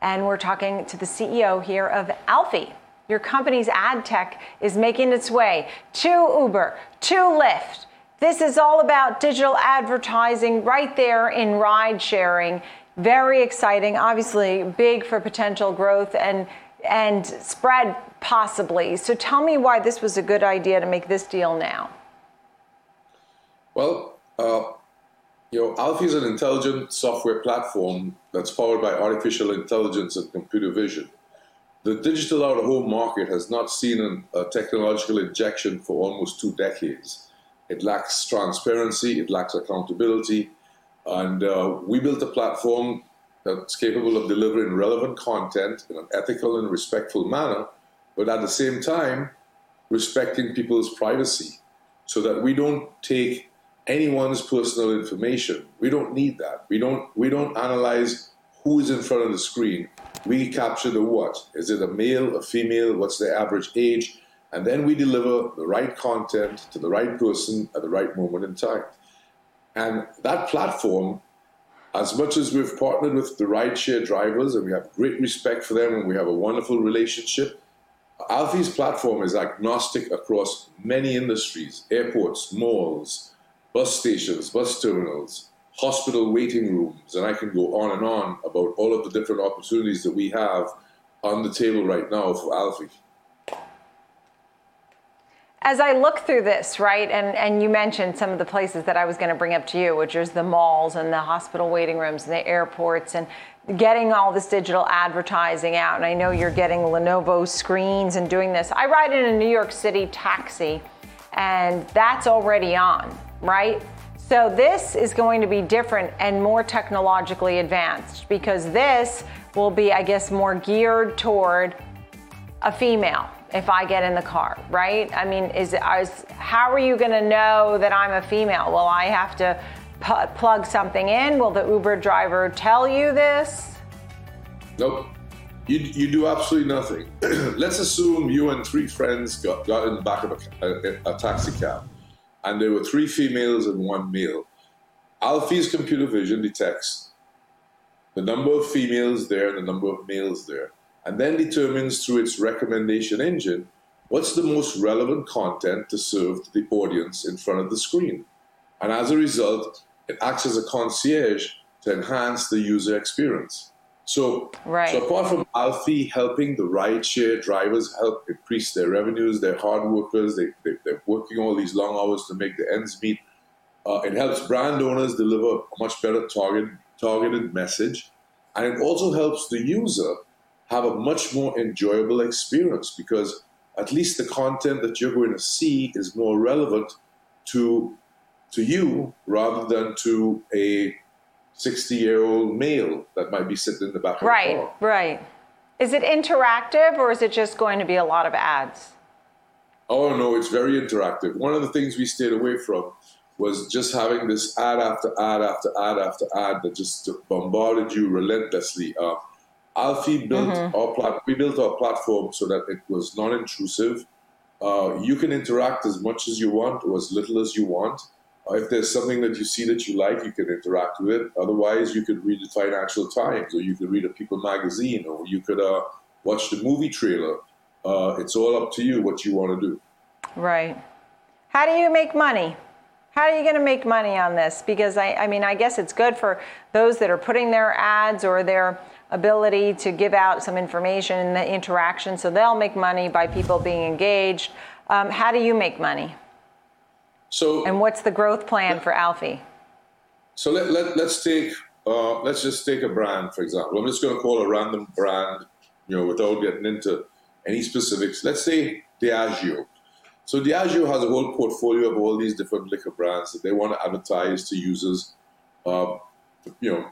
And we're talking to the CEO here of Alfi. Your company's ad tech is making its way to Uber, to Lyft. This is all about digital advertising right there in ride sharing. Very exciting, obviously big for potential growth and and spread possibly. So tell me why this was a good idea to make this deal now. Well, uh, you know, Alfi is an intelligent software platform that's powered by artificial intelligence and computer vision. The digital out of home market has not seen an, a technological injection for almost two decades. It lacks transparency, it lacks accountability, and uh, we built a platform that's capable of delivering relevant content in an ethical and respectful manner, but at the same time, respecting people's privacy so that we don't take anyone's personal information. We don't need that. We don't we don't analyze who is in front of the screen. We capture the what. Is it a male, a female, what's their average age? And then we deliver the right content to the right person at the right moment in time. And that platform as much as we've partnered with the rideshare drivers and we have great respect for them and we have a wonderful relationship, Alfi's platform is agnostic across many industries airports, malls, bus stations, bus terminals, hospital waiting rooms, and I can go on and on about all of the different opportunities that we have on the table right now for Alfi as I look through this, right, and, and you mentioned some of the places that I was going to bring up to you, which is the malls and the hospital waiting rooms and the airports and getting all this digital advertising out. And I know you're getting Lenovo screens and doing this. I ride in a New York City taxi, and that's already on, right? So this is going to be different and more technologically advanced because this will be, I guess, more geared toward a female if I get in the car, right? I mean, is, is how are you going to know that I'm a female? Will I have to plug something in? Will the Uber driver tell you this? Nope. You, you do absolutely nothing. Let's assume you and three friends got, got in the back of a, a, a taxi cab, and there were three females and one male. Alfi's computer vision detects the number of females there and the number of males there and then determines through its recommendation engine what's the most relevant content to serve to the audience in front of the screen. And as a result, it acts as a concierge to enhance the user experience. So, right. so apart from Alfi helping the rideshare drivers help increase their revenues, they're hard workers, they, they, are working all these long hours to make the ends meet. Uh, it helps brand owners deliver a much better target, targeted message. And it also helps the user have a much more enjoyable experience because at least the content that you're going to see is more relevant to to you rather than to a 60 year old male that might be sitting in the back right, of the right. Is it interactive or is it just going to be a lot of ads? Oh, no, it's very interactive. One of the things we stayed away from was just having this ad after ad after ad after ad that just bombarded you relentlessly. Uh, Alfi built mm-hmm. our plat- we built our platform so that it was non-intrusive. Uh, you can interact as much as you want or as little as you want. If there's something that you see that you like, you can interact with it. Otherwise, you could read the Financial Times, or you could read a People magazine, or you could uh, watch the movie trailer. Uh, it's all up to you what you want to do. Right. How do you make money? How are you going to make money on this? Because I, I mean, I guess it's good for those that are putting their ads or their ability to give out some information and the interaction. So they'll make money by people being engaged. Um, how do you make money? So, and what's the growth plan for Alfi? So let, let, let's take, uh, let's just take a brand, for example. I'm just going to call a random brand, you know, without getting into any specifics. Let's say Diageo. So Diageo has a whole portfolio of all these different liquor brands that they want to advertise to users, uh, you know,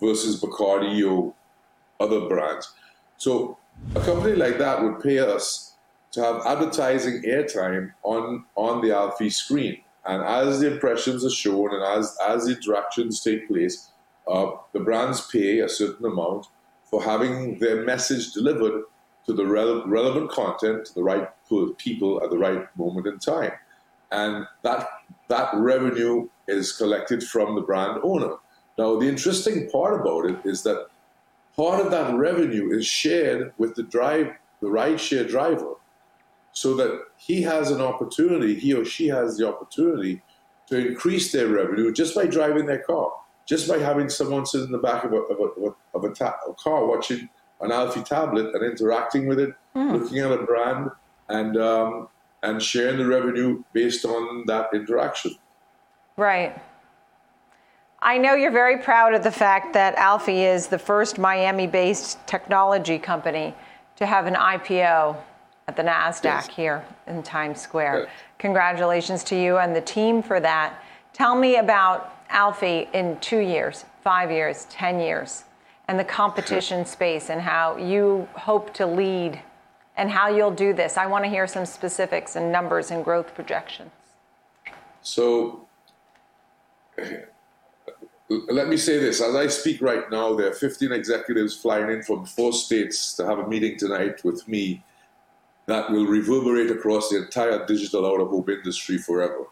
versus Bacardi or other brands. So a company like that would pay us to have advertising airtime on, on the Alfi screen. And as the impressions are shown and as, as the interactions take place, uh, the brands pay a certain amount for having their message delivered to the rele- relevant content to the right people at the right moment in time. And that, that revenue is collected from the brand owner. Now, the interesting part about it is that part of that revenue is shared with the drive, the rideshare driver, so that he has an opportunity, he or she has the opportunity to increase their revenue just by driving their car, just by having someone sit in the back of a, of a, of a, ta- a car watching an Alfi tablet and interacting with it, looking at a brand, and um, and sharing the revenue based on that interaction. Right. I know you're very proud of the fact that Alfi is the first Miami based technology company to have an IPO at the NASDAQ Yes. here in Times Square. Yes. Congratulations to you and the team for that. Tell me about Alfi in two years, five years, 10 years, and the competition space and how you hope to lead and how you'll do this. I want to hear some specifics and numbers and growth projections. So let me say this. As I speak right now, there are 15 executives flying in from four states to have a meeting tonight with me that will reverberate across the entire digital out of home industry forever.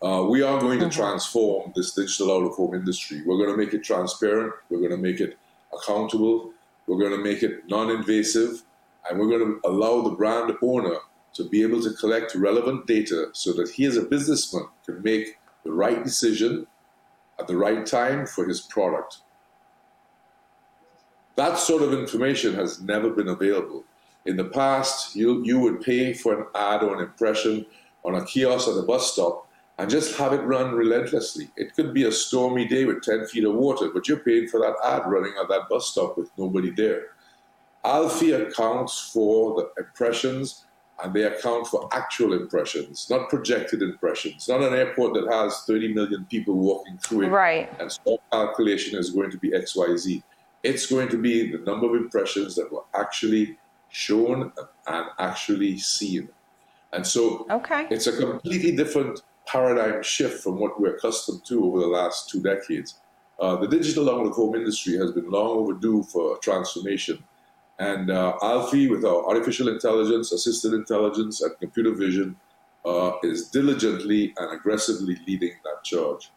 Uh, we are going to transform this digital out of home industry. We're going to make it transparent, we're going to make it accountable, we're going to make it non invasive, and we're going to allow the brand owner to be able to collect relevant data so that he, as a businessman, can make the right decision at the right time for his product. That sort of information has never been available. In the past, you, you would pay for an ad or an impression on a kiosk at a bus stop and just have it run relentlessly. It could be a stormy day with 10 feet of water, but you're paying for that ad running at that bus stop with nobody there. Alfi accounts for the impressions and they account for actual impressions, not projected impressions. Not an airport that has 30 million people walking through it Right. and so calculation is going to be XYZ. It's going to be the number of impressions that were actually shown and actually seen. And so Okay. it's a completely different paradigm shift from what we're accustomed to over the last two decades. Uh, the digital out of home industry has been long overdue for transformation. And uh, Alfi, with our artificial intelligence, assisted intelligence, and computer vision, uh, is diligently and aggressively leading that charge.